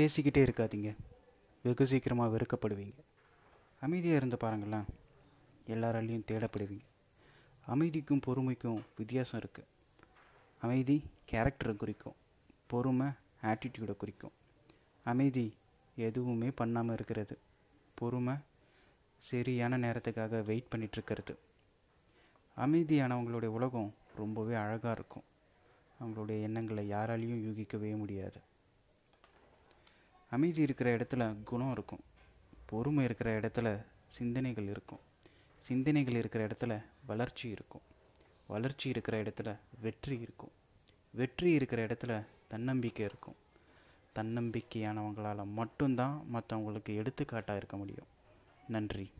பேசிக்கிட்டே இருக்காதீங்க. வெகு சீக்கிரமாக வெறுக்கப்படுவீங்க. அமைதியாக இருந்து பாருங்களேன். எல்லாராலையும் தேடப்படுவீங்க. அமைதிக்கும் பொறுமைக்கும் வித்தியாசம் இருக்குது அமைதி கேரக்டரை குறிக்கும். பொறுமை ஆட்டிடியூடை குறிக்கும். அமைதி எதுவுமே பண்ணாமல் இருக்கிறது. பொறுமை சரியான நேரத்துக்காக வெயிட் பண்ணிகிட்ருக்கிறது அமைதியானவங்களுடைய உலகம் ரொம்பவே அழகாக இருக்கும். அவங்களுடைய எண்ணங்களை யாராலையும் யூகிக்கவே முடியாது. அமைதி இருக்கிற இடத்துல குணம் இருக்கும். பொறுமை இருக்கிற இடத்துல சிந்தனைகள் இருக்கும். சிந்தனைகள் இருக்கிற இடத்துல வளர்ச்சி இருக்கும். வளர்ச்சி இருக்கிற இடத்துல வெற்றி இருக்கும். வெற்றி இருக்கிற இடத்துல தன்னம்பிக்கை இருக்கும். தன்னம்பிக்கையானவங்களால் மட்டும்தான் மற்றவங்களுக்கு எடுத்துக்காட்டாக இருக்க முடியும். நன்றி.